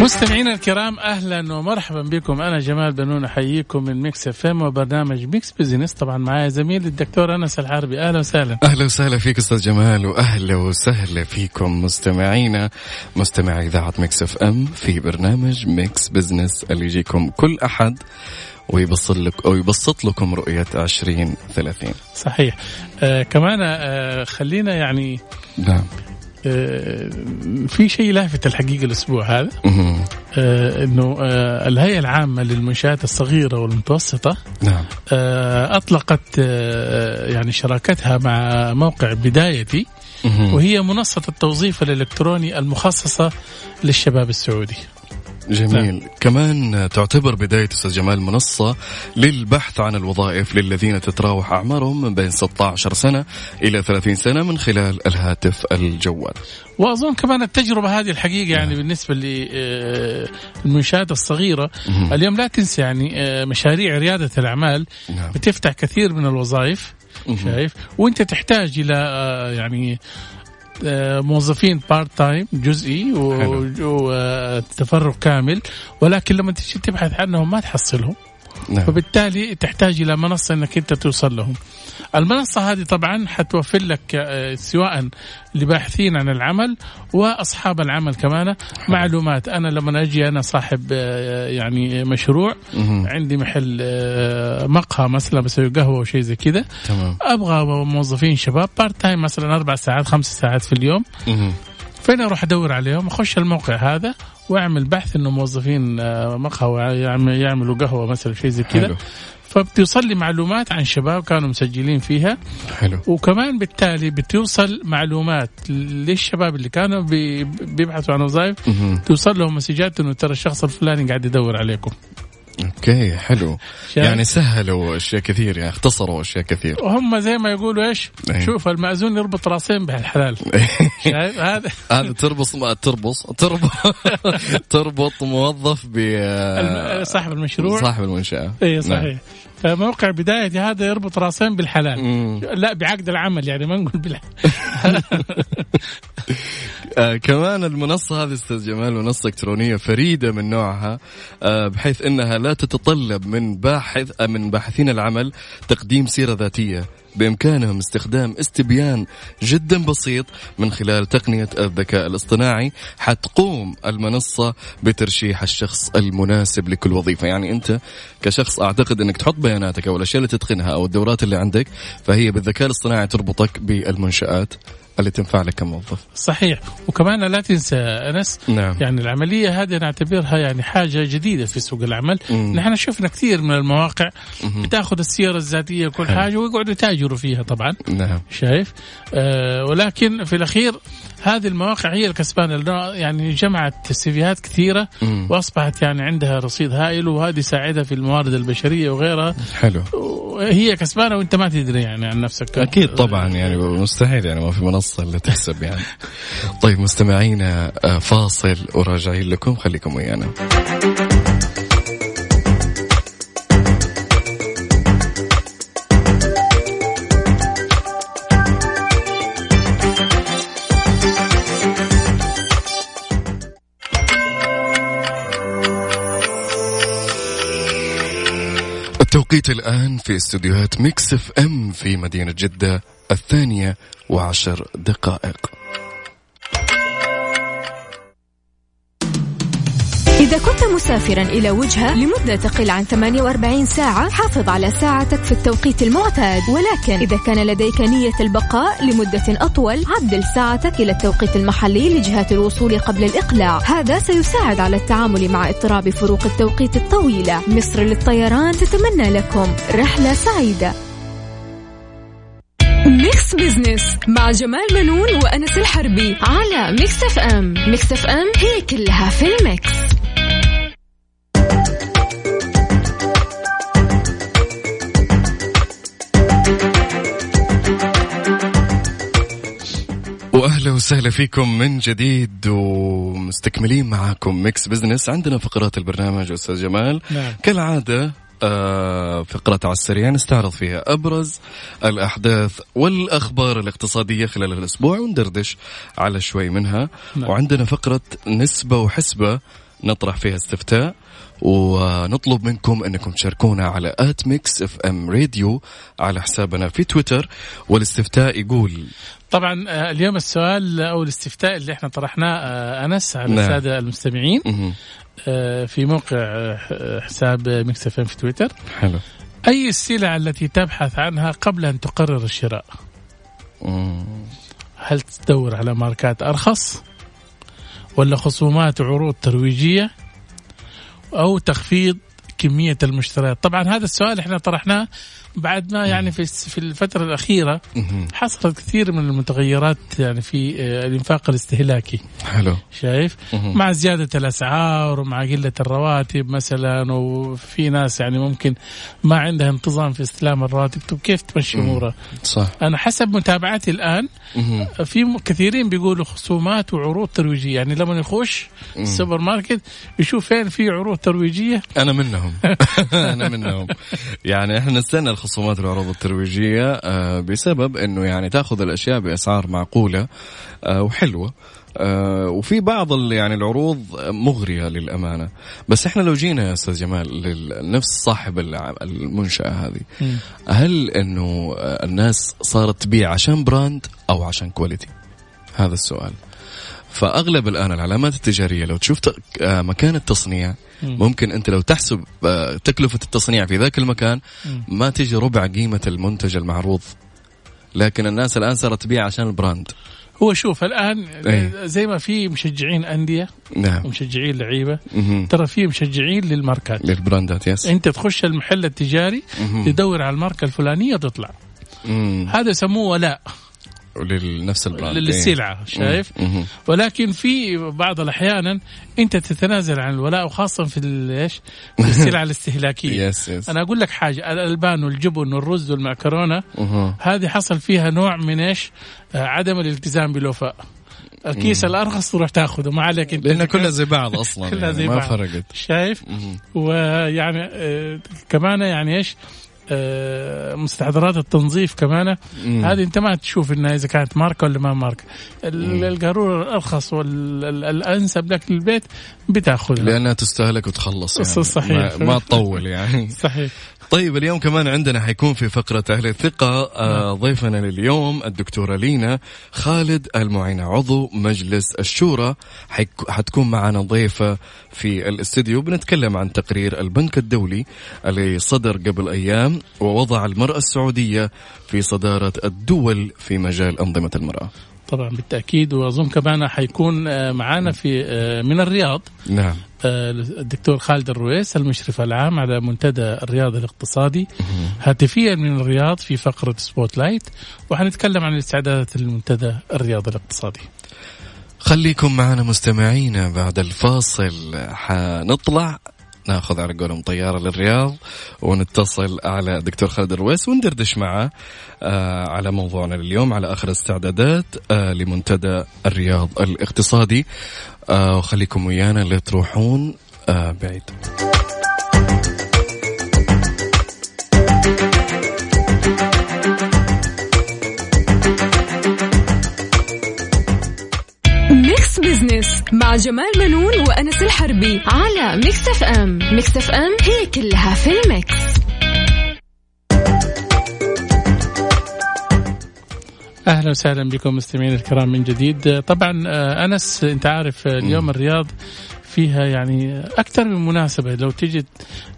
مستمعينا الكرام أهلا ومرحبا بكم. أنا جمال بنون أحييكم من ميكس إف إم وبرنامج ميكس بزنس طبعا معايا زميلي الدكتور أنس الحربي. أهلا وسهلا. أهلا وسهلا فيك أستاذ جمال واهلا وسهلا فيكم مستمعينا. مستمعي إذاعة ميكس إف إم في برنامج ميكس بزنس اللي يجيكم كل أحد ويبسط لك أو يبسط لكم رؤية 2030 صحيح. آه كمان آه خلينا يعني نعم. في شيء لافت الحقيقة الأسبوع هذا. آه إنه آه الهيئة العامة للمنشآت الصغيرة والمتوسطة نعم آه أطلقت آه يعني شراكتها مع موقع بدايتي. وهي منصة التوظيف الإلكتروني المخصصة للشباب السعودي جميل كمان تعتبر بداية أستاذ جمال منصة للبحث عن الوظائف للذين تتراوح أعمارهم من بين 16 سنة إلى 30 سنة من خلال الهاتف الجوال وأظن كمان التجربة هذه الحقيقة نعم. يعني بالنسبة للمنشات الصغيرة مهم. اليوم لا تنسى يعني آه، مشاريع ريادة الأعمال نعم بتفتح كثير من الوظائف. شايف وأنت تحتاج إلى آه، يعني آه، موظفين part time جزئي. وتفرغ كامل ولكن لما تيجي تبحث عنهم ما تحصلهم نعم فبالتالي تحتاج إلى منصة إنك أنت توصل لهم. المنصة هذه طبعا حتوفر لك آه، سواء لباحثين عن العمل وأصحاب العمل كمان. معلومات أنا لما أجي أنا صاحب آه، يعني مشروع. عندي محل آه، مقهى مثلا بسوي قهوة وشيء زي كذا. أبغى موظفين شباب part time مثلا أربع ساعات خمس ساعات في اليوم. فين أروح أدور عليهم؟ أخش الموقع هذا وأعمل بحث إنه موظفين مقهى يعمل- يعملوا قهوة مثلا شيء زي كذا. فبتوصل لي معلومات عن شباب كانوا مسجلين فيها. حلو. وكمان بالتالي بتوصل معلومات للشباب اللي كانوا بي- بيبحثوا عن وظائف. توصل لهم مسجات إنه ترى الشخص الفلاني قاعد يدور عليكم. أوكي حلو؟ يعني سهلوا أشياء كثير يعني اختصروا أشياء كثير. وهم زي ما يقولوا إيش؟ أي. شوف المأذون يربط راسين بهالحلال. شايف؟ هذا. هذا تربص ما تربص تربط تربط موظف ب صاحب المشروع. صاحب المنشأة. اي نعم. صحيح فموقع بداية هذا يربط راسين بالحلال مم. لا بعقد العمل يعني ما نقول بالح... آه كمان المنصة هذه أستاذ جمال منصة إلكترونية فريدة من نوعها آه بحيث إنها لا تتطلب من باحث آه من باحثين العمل تقديم سيرة ذاتية بإمكانهم استخدام استبيان جدا بسيط من خلال تقنية الذكاء الاصطناعي حتقوم المنصة بترشيح الشخص المناسب لكل وظيفة. يعني أنت كشخص أعتقد أنك تحط بياناتك أو الأشياء اللي تتقنها أو الدورات اللي عندك فهي بالذكاء الاصطناعي تربطك بالمنشآت. اللي تنفع لك كموظف. صحيح. وكمان لا تنسى أنس نعم. يعني العملية هذه نعتبرها يعني حاجة جديدة في سوق العمل. مم. نحن شفنا كثير من المواقع مهم. بتاخذ السيرة الذاتية وكل. حاجة ويقعدوا يتاجروا فيها طبعا. نعم. شايف؟ آه ولكن في الأخير هذه المواقع هي الكسبانة لأنه يعني جمعت سيفيهات كثيرة مم. وأصبحت يعني عندها رصيد هائل وهذه ساعدها في الموارد البشرية وغيرها. حلو. هي كسبانة وأنت ما تدري يعني عن نفسك. أكيد طبعا يعني مستحيل يعني ما في منصة الا تكسب يعني. طيب مستمعينا آه، فاصل وراجعين لكم. خليكم ويانا. الآن في استديوهات ميكس اف ام في مدينة جدة الثانية وعشر دقائق. إذا كنت مسافرا إلى وجهة لمدة تقل عن 48 ساعة حافظ على ساعتك في التوقيت المعتاد. ولكن إذا كان لديك نية البقاء لمدة أطول عدل ساعتك إلى التوقيت المحلي لجهة الوصول قبل الإقلاع. هذا سيساعد على التعامل مع اضطراب فروق التوقيت الطويلة. مصر للطيران تتمنى لكم رحلة سعيدة. ميكس بزنس مع جمال بنون وأنس الحربي على ميكس أف أم. ميكس أف أم هي كلها في الميكس. واهلا وسهلا فيكم من جديد ومستكملين معاكم ميكس بزنس عندنا فقرات البرنامج أستاذ جمال نعم. كالعادة آه فقرة على السريع نستعرض فيها أبرز الأحداث والأخبار الاقتصادية خلال الأسبوع وندردش على شوي منها نعم. وعندنا فقرة نسبة وحسبة نطرح فيها استفتاء ونطلب منكم أنكم تشاركونا على at ميكس إف إم راديو على حسابنا في تويتر والاستفتاء يقول طبعا آه، اليوم السؤال أو الاستفتاء اللي إحنا طرحناه آه، أنس على نعم. السادة المستمعين مهم. آه، في موقع حساب ميكس إف إم في تويتر حلو أي السلع التي تبحث عنها قبل أن تقرر الشراء؟ مم. هل تدور على ماركات أرخص؟ ولا خصومات وعروض ترويجية؟ أو تخفيض كمية المشتريات؟ طبعا هذا السؤال إحنا طرحناه بعد ما يعني في في الفترة الأخيرة. حصلت كثير من المتغيرات يعني في آه، الإنفاق الاستهلاكي. حلو. شايف. مع زيادة الأسعار ومع قلة الرواتب مثلا وفي ناس يعني ممكن ما عندها انتظام في استلام الراتب طب كيف تمشي أمورها؟ صح. أنا حسب متابعتي الآن مهم. في كثيرين بيقولوا خصومات وعروض ترويجية. يعني لما يخش السوبر ماركت يشوف فين في عروض ترويجية. أنا منهم. أنا منهم. يعني إحنا نستنى الخصومات والعروض الترويجية آه، بسبب إنه يعني تأخذ الأشياء بأسعار معقولة آه، وحلوة آه، وفي بعض يعني العروض مغرية للأمانة. بس إحنا لو جينا يا أستاذ جمال لنفس صاحب المنشأة هذه هل إنه الناس صارت تبيع عشان brand أو عشان quality هذا السؤال. فأغلب الآن العلامات التجارية لو تشوف آه، مكان التصنيع ممكن أنت لو تحسب آه، تكلفة التصنيع في ذاك المكان ما تجي ربع قيمة المنتج المعروض. لكن الناس الآن صارت تبيع عشان ال brand. هو شوف الآن إيه. زي ما في مشجعين أندية نعم. ومشجعين لعيبة مهم. ترى في مشجعين للماركات. للبراندات yes أنت تخش المحل التجاري. تدور على الماركة الفلانية تطلع. هذا يسموه ولاء. لنفس ال brand. إيه. للسلعة شايف؟ مهم. ولكن في بعض الأحيان أنت تتنازل عن الولاء وخاصة في إيش؟ في السلع الاستهلاكية. yes yes أنا أقول لك حاجة الألبان والجبن والرز والمعكرونة. هذه حصل فيها نوع من إيش؟ عدم الالتزام بالوفاء. الكيس الأرخص تروح تاخذه ما عليك أنت. لانها كلها زي بعض أصلا كلها يعني زي ما بعض. فرقت. شايف؟ مهم. ويعني آه، كمان يعني إيش؟ مستحضرات التنظيف كمان. هذه انت ما تشوف إنها إذا كانت ماركة ولا ما ماركة. ال- القارورة الأرخص والانسب لك للبيت بتأخذها. لأنها تستهلك وتخلص يعني. صحيح. ما, ما تطول يعني. صحيح. طيب اليوم كمان عندنا حيكون في فقرة أهل الثقة آه ضيفنا لليوم الدكتورة لينا خالد المعينة عضو مجلس الشورى. حتكون معنا ضيفة في الاستديو بنتكلم عن تقرير البنك الدولي اللي صدر قبل أيام ووضع المرأة السعودية في صدارة الدول في مجال أنظمة المرأة. طبعا بالتأكيد. وأظن كمان حيكون آه، معانا في آه، من الرياض. نعم. الدكتور خالد الرويس المشرف العام على منتدى الرياض الاقتصادي. هاتفيا من الرياض في فقرة spotlight. وحنتكلم عن الاستعدادات للمنتدى الرياض الاقتصادي. خليكم معنا مستمعينا بعد الفاصل. حنطلع ناخذ على قولهم طيارة للرياض ونتصل على دكتور خالد الرويس وندردش معه آه على موضوعنا اليوم على آخر استعدادات آه لمنتدى الرياض الاقتصادي. آه وخليكم ويانا لا تروحون بعيد. جمال منون وأنس الحربي على ميكس اف ام ميكس اف ام هي كلها في الميكس. أهلا وسهلا بكم مستمعين الكرام من جديد. طبعا آه، أنس أنت عارف آه، اليوم الرياض فيها يعني أكثر من مناسبة. لو تجي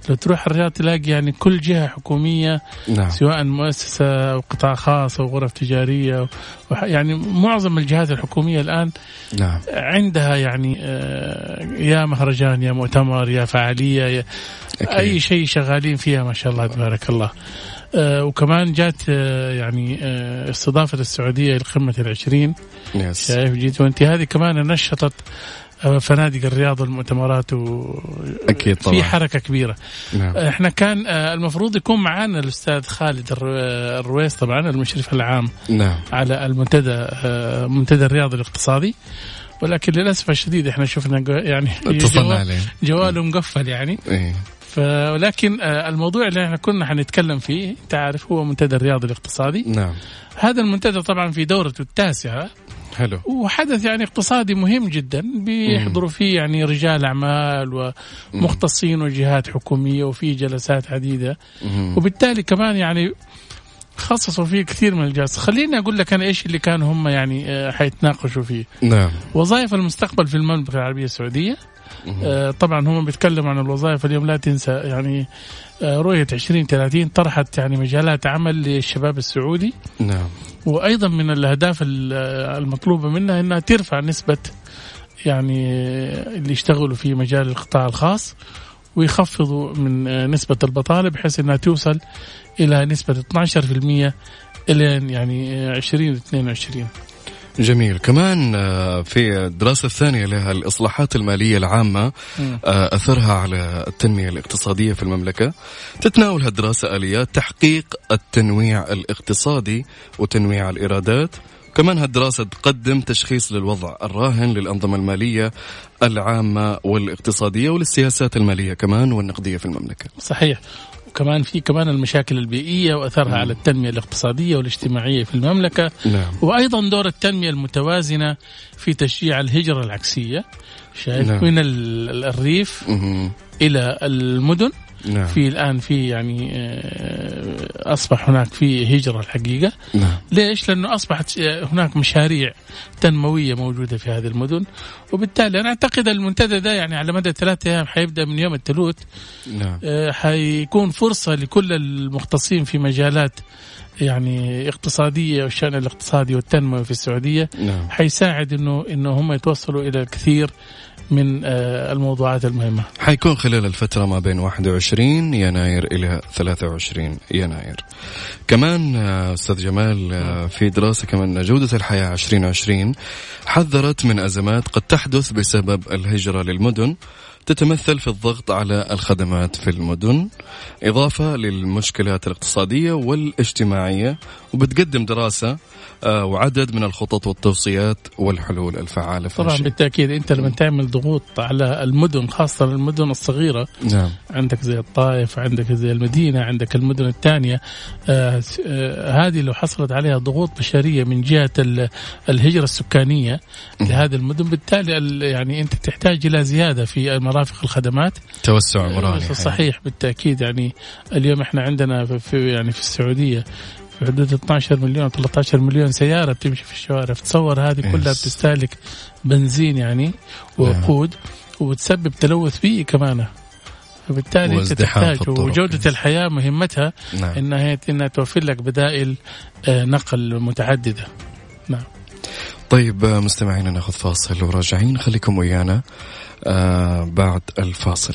لو تروح الرياض تلاقي يعني كل جهة حكومية نعم. سواء مؤسسة أو قطاع خاص أو غرف تجارية يعني معظم الجهات الحكومية الآن نعم. عندها يعني آه، يا مهرجان يا مؤتمر يا فعالية يا أكيد. أي شيء شغالين فيها ما شاء الله تبارك الله. آه، وكمان جات آه، يعني آه، استضافة السعودية لقمه العشرين. يس شايف جي 20 هذه كمان نشطت فنادق الرياض والمؤتمرات و أكيد طبعا. في حركة كبيرة. نعم. إحنا كان آه، المفروض يكون معنا الأستاذ خالد الر- الرويس طبعا المشرف العام نعم. على المنتدى منتدى الرياض الاقتصادي. ولكن للأسف الشديد إحنا شفنا يعني اتصلنا جوال- عليه. جواله مقفل يعني. إيه. ف- ولكن الموضوع اللي إحنا كنا حنتكلم فيه تعرف هو منتدى الرياض الاقتصادي. نعم. هذا المنتدى طبعا في دورته التاسعة. حلو. وحدث يعني اقتصادي مهم جدا بيحضروا فيه يعني رجال أعمال ومختصين وجهات حكومية وفي جلسات عديدة. وبالتالي كمان يعني خصصوا فيه كثير من الجلسات. خليني أقول لك أنا إيش اللي كانوا هم يعني آه، حيتناقشوا فيه. نعم. وظائف المستقبل في المملكة العربية السعودية طبعا هم بيتكلموا عن الوظائف اليوم لا تنسى. يعني آه، رؤية 2030 طرحت يعني مجالات عمل للشباب السعودي. نعم. وأيضا من الأهداف ال- المطلوبة منها إنها ترفع نسبة يعني اللي يشتغلوا في مجال القطاع الخاص ويخفضوا من نسبة البطالة بحيث إنها توصل إلى نسبة 12% إلى يعني 2022 جميل. كمان آه، في الدراسة الثانية لها الإصلاحات المالية العامة. آه، أثرها على التنمية الاقتصادية في المملكة. تتناول هالدراسة آليات تحقيق التنويع الاقتصادي وتنويع الإيرادات. كمان هالدراسة تقدم تشخيص للوضع الراهن للأنظمة المالية العامة والاقتصادية وللسياسات المالية كمان والنقدية في المملكة. صحيح. وكمان في كمان المشاكل البيئية وأثرها على التنمية الاقتصادية والاجتماعية في المملكة. نعم. وأيضا دور التنمية المتوازنة في تشجيع الهجرة العكسية. شايف نعم. من ال- الريف؟ مهم. إلى المدن. نعم. في الآن في يعني آه، أصبح هناك في هجرة الحقيقة. نعم. ليش؟ لأنه أصبحت آه، هناك مشاريع تنموية موجودة في هذه المدن. وبالتالي أنا أعتقد المنتدى ده يعني على مدى ثلاثة أيام حيبدأ من يوم الثلاث. نعم. آه، حيكون فرصة لكل المختصين في مجالات يعني اقتصادية والشان الاقتصادي والتنموي في السعودية. نعم. حيساعد إنه إنه هم يتوصلوا إلى الكثير. من آه، الموضوعات المهمة. حيكون خلال الفترة ما بين 21 يناير إلى 23 يناير كمان آه، أستاذ جمال آه، في دراسة كمان جودة الحياة 2020 حذرت من أزمات قد تحدث بسبب الهجرة للمدن تتمثل في الضغط على الخدمات في المدن إضافة للمشكلات الاقتصادية والاجتماعية وبتقدم دراسة وعدد من الخطط والتوصيات والحلول الفعالة في طبعا هالشيء. بالتأكيد أنت لما تعمل ضغوط على المدن خاصة المدن الصغيرة نعم. عندك زي الطائف عندك زي المدينة عندك المدن الثانية آه آه هذه لو حصلت عليها ضغوط بشرية من جهة ال- الهجرة السكانية لهذه المدن بالتالي ال- يعني أنت تحتاج إلى زيادة في مرافق الخدمات. توسع مراني صحيح بالتأكيد يعني اليوم إحنا عندنا في- يعني في السعودية في حدود 12 مليون 13 مليون سيارة بتمشي في الشوارع. تصور هذه كلها. بتستهلك بنزين يعني ووقود وبتسبب تلوث بيئي كمان. فبالتالي أنت تحتاج. وجودة. الحياة مهمتها نعم. إنها إنها توفر لك بدائل آه، نقل متعددة. نعم. طيب آه، مستمعينا ناخذ فاصل وراجعين. خليكم ويانا آه بعد الفاصل.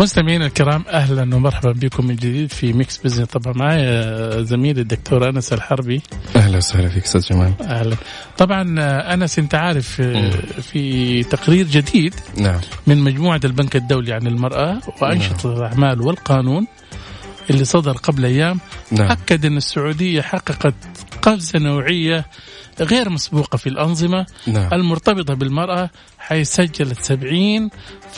مستمعينا الكرام أهلا ومرحبا بكم من جديد في ميكس بزنس طبعا معي زميلي الدكتور أنس الحربي. أهلا وسهلا فيك أستاذ جمال. أهلا. طبعا آه، أنس أنت عارف آه،. في تقرير جديد نعم. من مجموعة البنك الدولي عن المرأة وأنشطة الأعمال والقانون اللي صدر قبل أيام. نعم. أكد إن السعودية حققت قفزة نوعية غير مسبوقة في الأنظمة نعم. المرتبطة بالمرأة حيث سجلت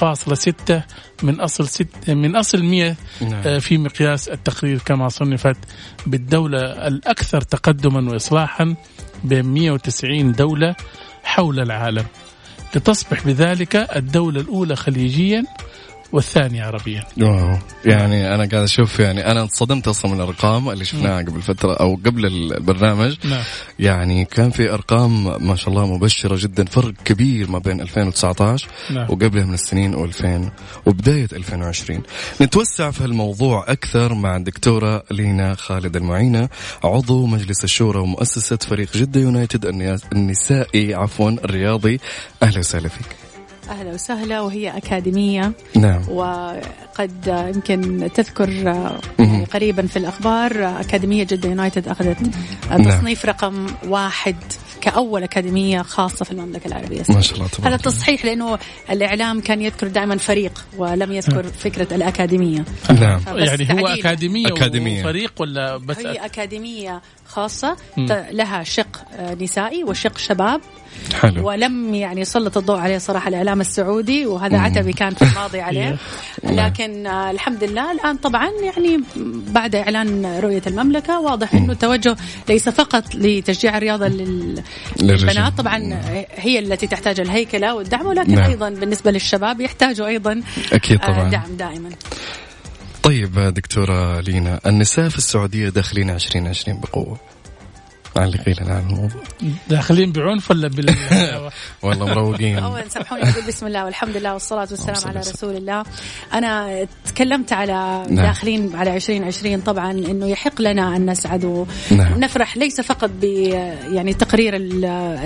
70.6 من أصل ست من أصل 100 نعم. آه، في مقياس التقرير كما صنفت بالدولة الأكثر تقدما وإصلاحا بين 190 دولة حول العالم. لتصبح بذلك الدولة الأولى خليجيا والثاني عربيا. واو. يعني أنا قاعد أشوف يعني أنا انصدمت أصلا من الأرقام اللي شفناها قبل فترة أو قبل البرنامج. نعم. يعني كان في أرقام ما شاء الله مبشرة جدا فرق كبير ما بين 2019 نعم. وقبلها من السنين و2000 وبداية 2020 نتوسع في الموضوع أكثر مع الدكتورة لينا خالد المعينة عضو مجلس الشورى ومؤسسة فريق جدة يونايتد النسائي عفوا الرياضي. أهلا وسهلا فيك. أهلا وسهلا وهي أكاديمية. نعم. وقد يمكن تذكر يعني قريبا في الأخبار أكاديمية جدة يونايتد أخذت تصنيف رقم واحد كأول أكاديمية خاصة في المملكة العربية. السعودية ما شاء الله تبارك هذا تصحيح لأنه الإعلام كان يذكر دائما فريق ولم يذكر فكرة الأكاديمية. نعم. يعني هو أكاديمية, أكاديمية. وفريق ولا بس هي أكاديمية. خاصة. لها شق نسائي وشق شباب. حلو. ولم يعني يسلط الضوء عليه صراحة الإعلام السعودي وهذا مم. عتبي كان في الماضي عليه. لكن آه الحمد لله الآن طبعا يعني بعد إعلان رؤية المملكة واضح إنه التوجه ليس فقط لتشجيع الرياضة لل... للبنات طبعا هي التي تحتاج الهيكلة والدعم ولكن نعم. أيضا بالنسبة للشباب يحتاجوا أيضا أكيد طبعا. دعم دائما. طيب دكتورة لينا النساء في السعودية داخلين 2020 بقوة. معلقين لنا على الموضوع داخلين بعنف ولا بال والله مروقين اولا سامحوني أقول بسم الله والحمد لله والصلاة والسلام على رسول الله أنا تكلمت على نعم. داخلين على 2020 طبعا إنه يحق لنا أن نسعد ونفرح نعم. ليس فقط ب يعني تقرير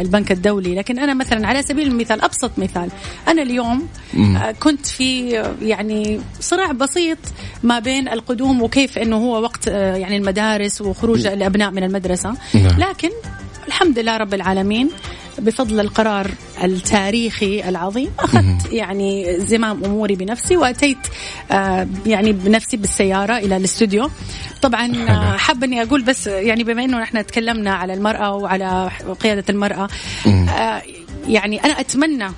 البنك الدولي لكن أنا مثلا على سبيل المثال أبسط مثال أنا اليوم م. كنت في يعني صراع بسيط ما بين القدوم وكيف إنه هو وقت يعني المدارس وخروج الأبناء من المدرسة نعم. لكن الحمد لله رب العالمين بفضل القرار التاريخي العظيم أخذت يعني زمام أموري بنفسي وأتيت آه يعني بنفسي بالسيارة إلى الاستوديو. طبعا آه حابه إني أقول بس يعني بما إنه نحن تكلمنا على المرأة وعلى قيادة المرأة آه يعني أنا أتمنى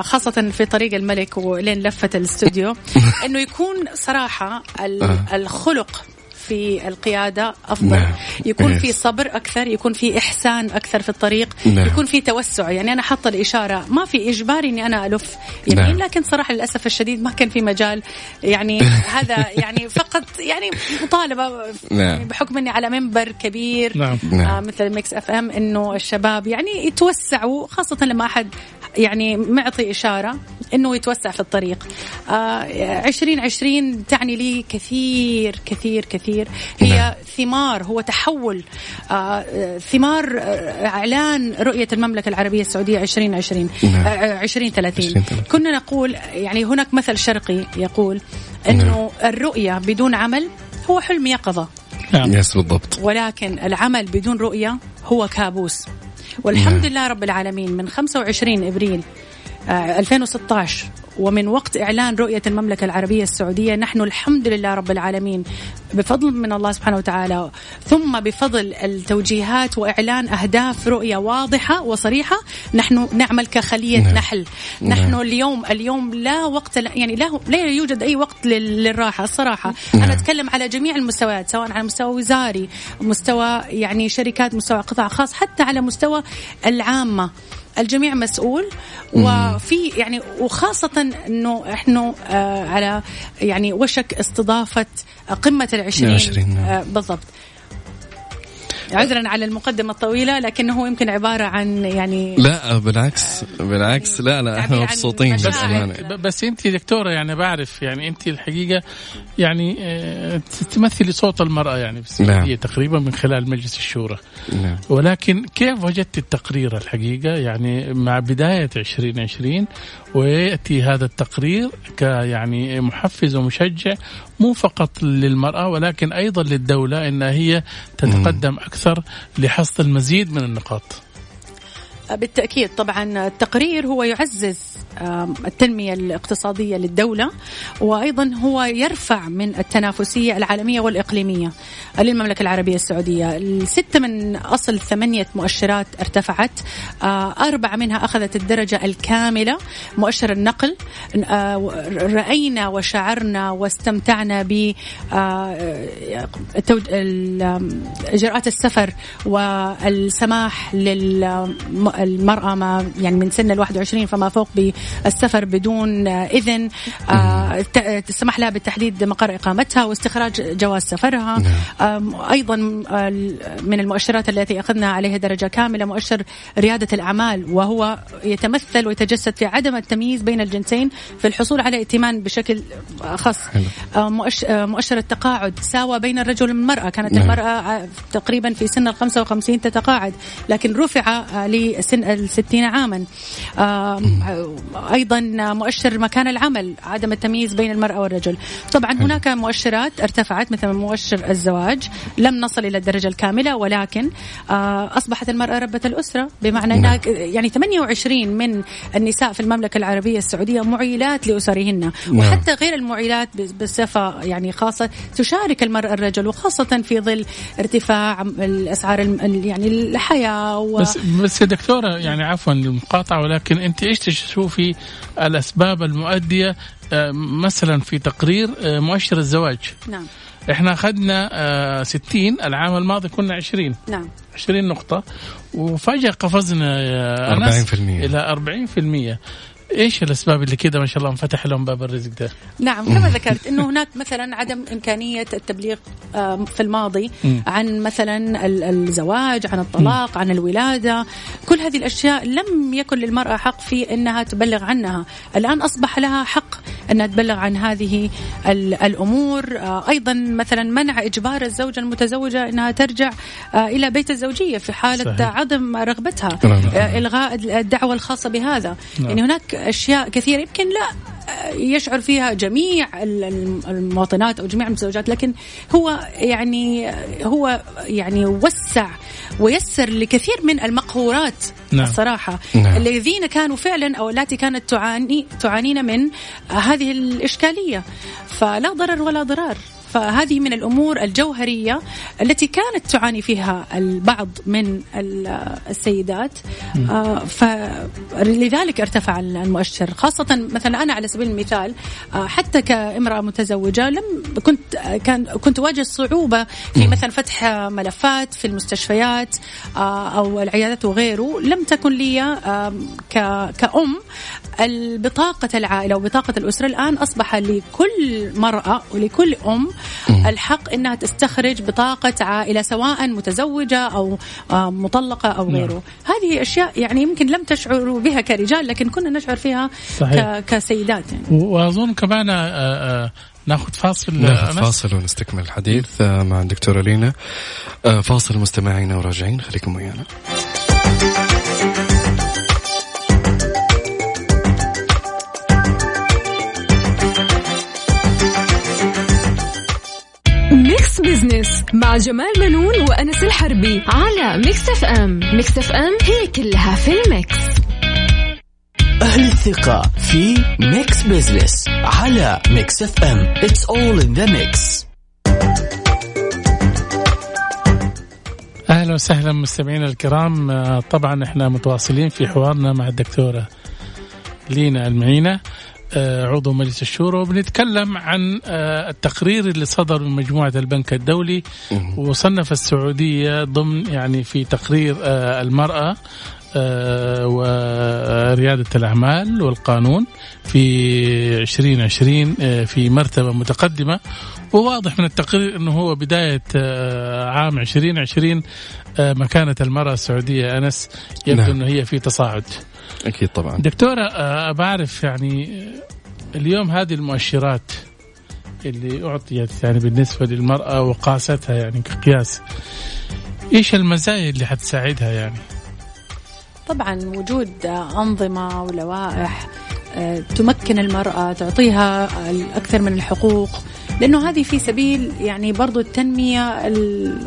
خاصة في طريق الملك ولين لفة الاستوديو إنه يكون صراحة الخلق في القيادة أفضل نعم. يكون في صبر أكثر يكون في إحسان أكثر في الطريق نعم. يكون في توسع يعني أنا حاطة الإشارة ما في إجباري أني أنا ألف يمين نعم. لكن صراحة للأسف الشديد ما كان في مجال يعني هذا يعني فقط يعني مطالبة نعم. بحكم أني على منبر كبير نعم. آه مثل ميكس إف إم إنه الشباب يعني يتوسعوا خاصة لما أحد يعني معطي إشارة إنه يتوسع في الطريق آه 2020 تعني لي كثير كثير كثير كثير هي نعم. ثمار هو تحول آه ثمار آه، إعلان رؤية المملكة العربية السعودية 2020 نعم. آه 2030 كنا نقول يعني هناك مثل شرقي يقول إنه نعم. الرؤية بدون عمل هو حلم يقظه نعم. يس بالضبط ولكن العمل بدون رؤية هو كابوس والحمد نعم. لله رب العالمين من 25 إبريل 2016 آه، ومن وقت إعلان رؤية المملكة العربية السعودية نحن الحمد لله رب العالمين بفضل من الله سبحانه وتعالى ثم بفضل التوجيهات وإعلان أهداف رؤية واضحة وصريحة نحن نعمل كخلية نعم. نحل نحن نعم. اليوم اليوم لا وقت يعني لا, لا يوجد أي وقت للراحة الصراحة نعم. أنا أتكلم على جميع المستويات سواء على مستوى وزاري مستوى يعني شركات مستوى قطاع خاص حتى على مستوى العامة الجميع مسؤول. وفي يعني وخاصة إنه إحنا آه على يعني وشك استضافة قمة العشرين نعم. آه بالضبط. عذرا على المقدمة الطويلة لكنه يمكن عبارة عن يعني لا بالعكس بالعكس لا لا إحنا مبسوطين بس بس انت دكتورة يعني بعرف يعني انت الحقيقة يعني آه، تمثلي صوت المرأة يعني في السعودية نعم. تقريبا من خلال مجلس الشورى. نعم. ولكن كيف وجدت التقرير الحقيقة؟ يعني مع بداية 2020 ويأتي هذا التقرير كيعني محفز ومشجع مو فقط للمرأة ولكن أيضا للدولة أن هي تتقدم أكثر لحصد المزيد من النقاط. بالتأكيد طبعا التقرير هو يعزز التنمية الاقتصادية للدولة وأيضا هو يرفع من التنافسية العالمية والإقليمية للمملكة العربية السعودية. الستة من أصل ثمانية مؤشرات ارتفعت آه، أربعة منها أخذت الدرجة الكاملة مؤشر النقل آه، رأينا وشعرنا واستمتعنا ب آه، إجراءات السفر والسماح للمرأة ما يعني من سن ال 21 فما فوق السفر بدون إذن تسمح لها بالتحديد مقر إقامتها واستخراج جواز سفرها نعم. أيضا من المؤشرات التي أخذنا عليها درجة كاملة مؤشر ريادة الأعمال وهو يتمثل ويتجسد في عدم التمييز بين الجنسين في الحصول على ائتمان بشكل خاص مؤشر التقاعد ساوى بين الرجل والمرأة كانت نعم. المرأة تقريبا في سن ال 55 تتقاعد لكن رفع لسن ال 60 عاما. أيضا مؤشر مكان العمل عدم التمييز بين المرأة والرجل. طبعا هناك مؤشرات ارتفعت مثل مؤشر الزواج لم نصل إلى الدرجة الكاملة ولكن أصبحت المرأة ربة الأسرة. بمعنى أنها نعم. يعني 28 من النساء في المملكة العربية السعودية معيلات لأسرهن. نعم. وحتى غير المعيلات بصفة يعني خاصة تشارك المرأة الرجل وخاصة في ظل ارتفاع الأسعار يعني الحياة و... بس بس يا دكتورة يعني عفوا المقاطعة ولكن أنت إيش تشوفي الأسباب المؤدية آه، مثلا في تقرير آه، مؤشر الزواج؟ نعم. إحنا أخذنا 60 آه، العام الماضي كنا 20 نعم. 20 نقطة. وفجأة قفزنا يا 40% إلى 40% إيش الأسباب اللي كذا ما شاء الله انفتح لهم باب الرزق ده؟ نعم كما ذكرت إنه هناك مثلا عدم إمكانية التبليغ في الماضي عن مثلا الزواج، عن الطلاق، عن الولادة، كل هذه الأشياء لم يكن للمرأة حق في إنها تبلغ عنها، الآن أصبح لها حق إنها تبلغ عن هذه الأمور، آه، أيضا مثلا منع إجبار الزوجة المتزوجة إنها ترجع آه، إلى بيت الزوجية في حالة صحيح. عدم رغبتها،. آه، إلغاء الدعوة الخاصة بهذا، نعم. يعني هناك أشياء كثيرة يمكن لا يشعر فيها جميع المواطنات أو جميع المتزوجات لكن هو يعني هو يعني وسع ويسر لكثير من المقهورات نعم. الصراحة نعم. الذين كانوا فعلا أو التي كانت تعاني تعانين من هذه الإشكالية فلا ضرر ولا ضرار فهذه من الأمور الجوهرية التي كانت تعاني فيها البعض من السيدات. آه، فلذلك ارتفع المؤشر خاصة مثلا أنا على سبيل المثال آه، حتى كامرأة متزوجة لم كنت كان كنت أواجه صعوبة في مثلا فتح ملفات في المستشفيات آه، أو العيادات وغيره. لم تكن لي كأم البطاقة العائلة وبطاقة الأسرة الآن أصبح لكل مرأة ولكل أم الحق أنها تستخرج بطاقة عائلة سواء متزوجة أو آه، مطلقة أو غيره نعم. هذه أشياء يعني يمكن لم تشعروا بها كرجال لكن كنا نشعر فيها صحيح. كسيدات يعني. وأظن كمان آه، آه، ناخذ فاصل ناخذ فاصل ونستكمل الحديث مع الدكتورة لينا فاصل مستمعينا وراجعين خليكم ويانا بزنس مع جمال منون وأنس الحربي على ميكس اف ام ميكس اف ام هي كلها في الميكس. أهل الثقة في ميكس بزنس على ميكس اف ام it's all in the mix أهلا وسهلا مستمعينا الكرام. طبعا إحنا متواصلين في حوارنا مع الدكتورة لينا المعينة. آه، عضو مجلس الشورى وبنتكلم عن آه، التقرير اللي صدر من مجموعة البنك الدولي وصنف السعودية ضمن يعني في تقرير آه، المرأة وريادة الأعمال والقانون في 2020 في مرتبة متقدمة. وواضح من التقرير أنه هو بداية عام 2020 مكانة المرأة السعودية أنس يبدو نعم. أنه هي في تصاعد. أكيد طبعا دكتورة أه بعرف يعني اليوم هذه المؤشرات اللي أعطيت يعني بالنسبة للمرأة وقاستها يعني كقياس إيش المزايا اللي حتساعدها يعني؟ طبعا وجود أنظمة ولوائح آه، تمكن المرأة تعطيها الاكثر من الحقوق لأنه هذه في سبيل يعني برضو التنمية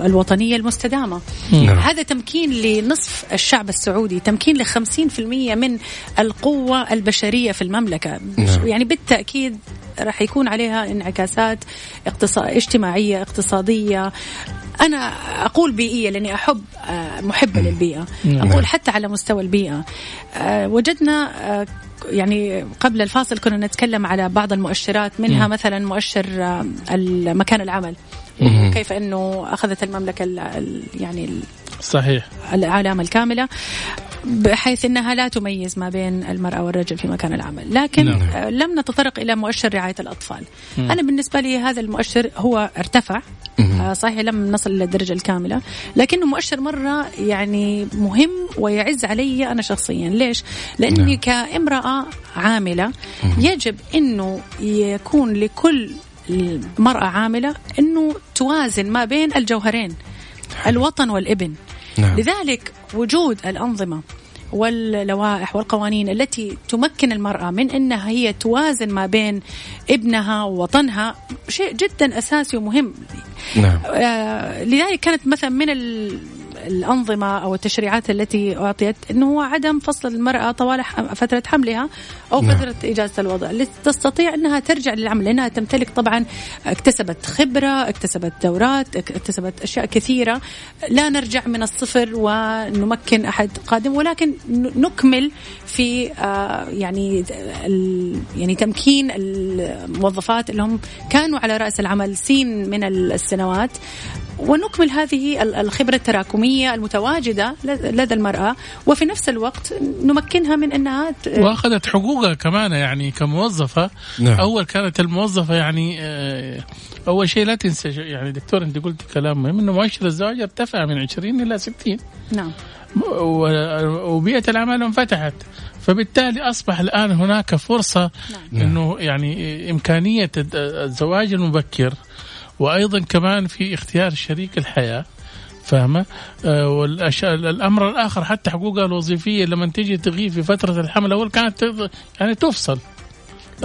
الوطنية المستدامة نعم. هذا تمكين لنصف الشعب السعودي تمكين ل 50% من القوة البشرية في المملكة نعم. يعني بالتأكيد راح يكون عليها انعكاسات اقتصاد اجتماعية اقتصادية أنا أقول بيئية لأني أحب آه، محبة للبيئة نعم. أقول حتى على مستوى البيئة آه، وجدنا آه، يعني قبل الفاصل كنا نتكلم على بعض المؤشرات منها. مثلا مؤشر مكان العمل. كيف إنه أخذت المملكة ال يعني صحيح العلامة الكاملة بحيث إنها لا تميز ما بين المرأة والرجل في مكان العمل، لكن نعم. لم نتطرق إلى مؤشر رعاية الأطفال. مم. أنا بالنسبة لي هذا المؤشر هو ارتفع آه، صحيح لم نصل إلى الدرجة الكاملة، لكنه مؤشر مرة يعني مهم ويعز علي أنا شخصيا، ليش؟ لأني نعم. كامرأة عاملة يجب إنه يكون لكل مرأة عاملة أنه توازن ما بين الجوهرين الوطن والإبن نعم. لذلك وجود الأنظمة واللوائح والقوانين التي تمكن المرأة من أنها هي توازن ما بين ابنها ووطنها شيء جدا أساسي ومهم نعم. آه لذلك كانت مثلا من الأنظمة أو التشريعات التي أعطيت أنه هو عدم فصل المرأة طوال فترة حملها أو نعم. فترة إجازة الوضع. لتستطيع أنها ترجع للعمل لأنها تمتلك طبعا اكتسبت خبرة اكتسبت دورات اكتسبت أشياء كثيرة. لا نرجع من الصفر ونمكن أحد قادم ولكن نكمل في آه، يعني يعني تمكين الموظفات اللي هم كانوا على رأس العمل سين من السنوات. ونكمل هذه الخبرة التراكمية المتواجدة لدى المرأة وفي نفس الوقت نمكنها من أنها وأخذت حقوقها كمان يعني كموظفة. نعم. أول كانت الموظفة يعني آه، أول شيء لا تنسى يعني دكتور أنت قلت كلام مهم أنه مؤشر الزواج ارتفع من 20 إلى 60 نعم. وبيئة العمل انفتحت. فبالتالي أصبح الآن هناك فرصة نعم. إنه يعني إمكانية الزواج المبكر. وأيضا كمان في اختيار شريك الحياة فاهمة؟ آه والأشياء الأمر الآخر حتى حقوقها الوظيفية لما تيجي تغيب في فترة الحمل أول كانت يعني تفصل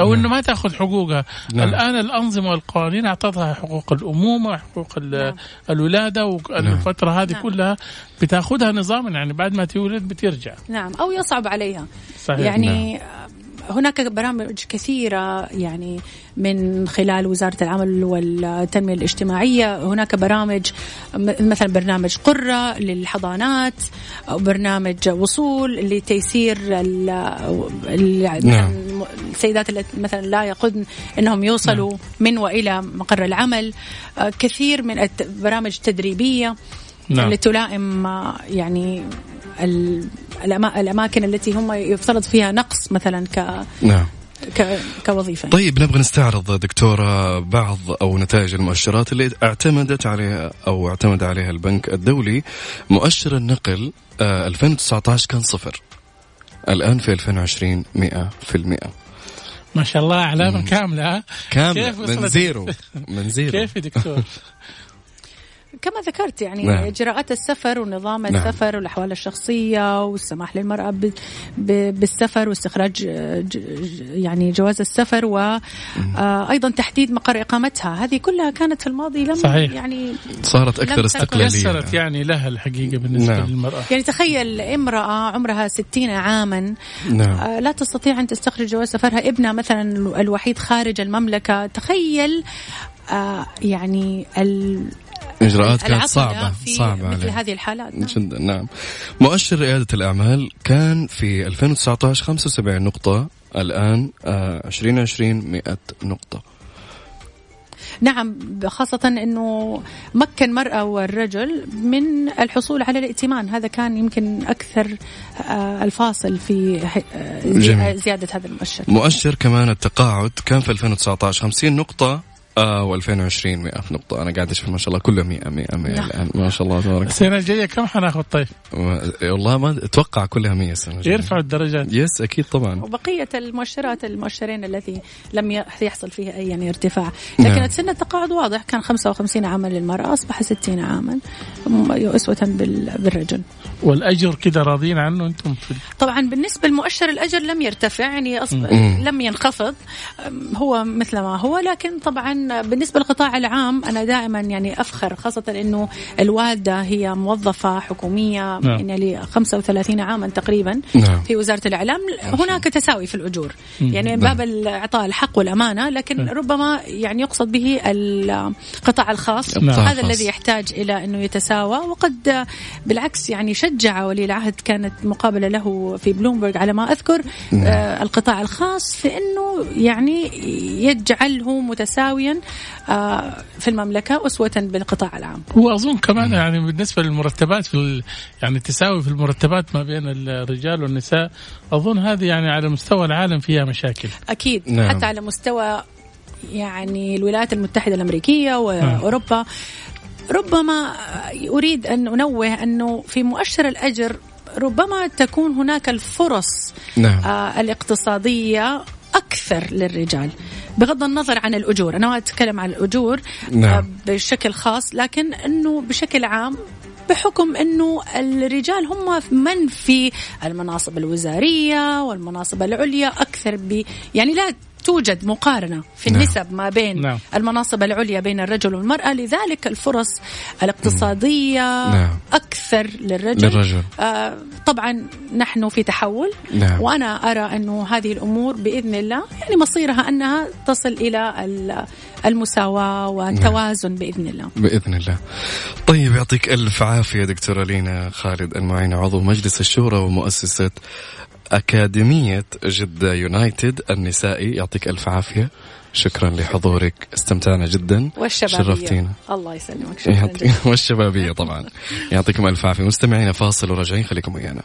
أو نعم. إنه ما تأخذ حقوقها نعم. الآن الأنظمة والقوانين أعطتها حقوق الأمومة حقوق نعم. الولادة والفترة نعم. هذه نعم. كلها بتأخذها نظاما يعني بعد ما تولد بترجع نعم أو يصعب عليها صحيح. يعني نعم. هناك برامج كثيرة يعني من خلال وزارة العمل والتنمية الاجتماعية هناك برامج مثلا برنامج قرة للحضانات أو برنامج وصول لتيسير نعم. السيدات التي مثلا لا يقدن إنهم يوصلوا نعم. من وإلى مقر العمل كثير من البرامج التدريبيه نعم. اللي تلائم يعني الأماكن التي هم يفترض فيها نقص مثلا ك نعم. كوظيفة. طيب نبغى نستعرض دكتورة بعض أو نتائج المؤشرات اللي اعتمدت عليها أو اعتمد عليها البنك الدولي. مؤشر النقل 2019 آه، كان صفر. الآن في 2020 100% ما شاء الله علامه كاملة كاملة من zero من zero. كيف يا دكتور؟ كما ذكرت يعني نعم. إجراءات السفر ونظام نعم. السفر والأحوال الشخصية والسماح للمرأة بالسفر واستخراج يعني جواز السفر وأيضا آه، تحديد مقر إقامتها هذه كلها كانت في الماضي لم صحيح. يعني صارت أكثر استقلالية يسرت يعني لها الحقيقة بالنسبة نعم. للمرأة يعني تخيل امرأة عمرها 60 عاما نعم. آه، لا تستطيع أن تستخرج جواز سفرها ابنها مثلا الوحيد خارج المملكة تخيل آه يعني إجراءات كانت صعبة صعبة مثل هذه الحالات. نعم. جدا نعم. مؤشر رياده الأعمال كان في 2019 75 نقطة الآن 2020 آه، 100 نقطة. نعم خاصة أنه مكن المرأة والرجل من الحصول على الائتمان. هذا كان يمكن أكثر آه، الفاصل في آه، زيادة هذا المؤشر. مؤشر كمان التقاعد كان في 2019 50 نقطة آه و2020 100 نقطة. أنا قاعد أشوف ما شاء الله كله 100 100 100 الآن. ما شاء الله تبارك. السنة الجاية كم حناخذ طيب؟ والله ما أتوقع كلها 100 السنة الجاية. يرفعوا الدرجات. يس أكيد طبعا. وبقية المؤشرات المؤشرين التي لم يحصل فيها أي يعني ارتفاع. لكن نعم. سن التقاعد واضح. كان 55 عاما للمرأة أصبح 60 عاما أسوة بالرجل. والأجر كذا راضيين عنه أنتم في طبعا بالنسبة لمؤشر الأجر لم يرتفع يعني لم ينخفض هو مثل ما هو لكن طبعا بالنسبة للقطاع العام أنا دائما يعني أفخر خاصة إنه الوالدة هي موظفة حكومية نعم. يعني 35 عاما تقريبا نعم. في وزارة الإعلام هناك تساوي في الأجور يعني من باب اعطاء الحق والأمانة لكن نعم. ربما يعني يقصد به القطاع الخاص نعم. هذا الذي يحتاج إلى إنه يتساوى وقد بالعكس يعني شجع ولي العهد كانت مقابلة له في بلومبرج على ما أذكر نعم. آه القطاع الخاص في إنه يعني يجعله متساويا آه، في المملكة أسوة بالقطاع العام. وأظن كمان يعني بالنسبة للمرتبات في يعني التساوي في المرتبات ما بين الرجال والنساء أظن هذه يعني على مستوى العالم فيها مشاكل. أكيد. نعم. حتى على مستوى يعني الولايات المتحدة الأمريكية وأوروبا ربما أريد أن أنوه أنه في مؤشر الأجر ربما تكون هناك الفرص نعم. آه الاقتصادية أكثر للرجال بغض النظر عن الأجور أنا أتكلم عن الأجور نعم. آه بشكل خاص لكن أنه بشكل عام بحكم أنه الرجال هم من في المناصب الوزارية والمناصب العليا أكثر ب يعني لا توجد مقارنة في نعم. النسب ما بين نعم. المناصب العليا بين الرجل والمرأة لذلك الفرص الاقتصادية نعم. أكثر للرجل, للرجل. آه طبعا نحن في تحول نعم. وأنا أرى أنه هذه الأمور بإذن الله يعني مصيرها أنها تصل إلى المساواة والتوازن نعم. بإذن الله بإذن الله طيب يعطيك ألف عافية دكتورة لينا خالد ألمعين عضو مجلس الشورى ومؤسسة أكاديمية جدة يونايتد النسائي. يعطيك ألف عافية. شكرا لحضورك. استمتعنا جدا. والشبابية. شرفتينا. الله يسلمك. شكرا والشبابية طبعا. يعطيكم ألف عافية. مستمعينا فاصل وراجعين. خليكم ويانا.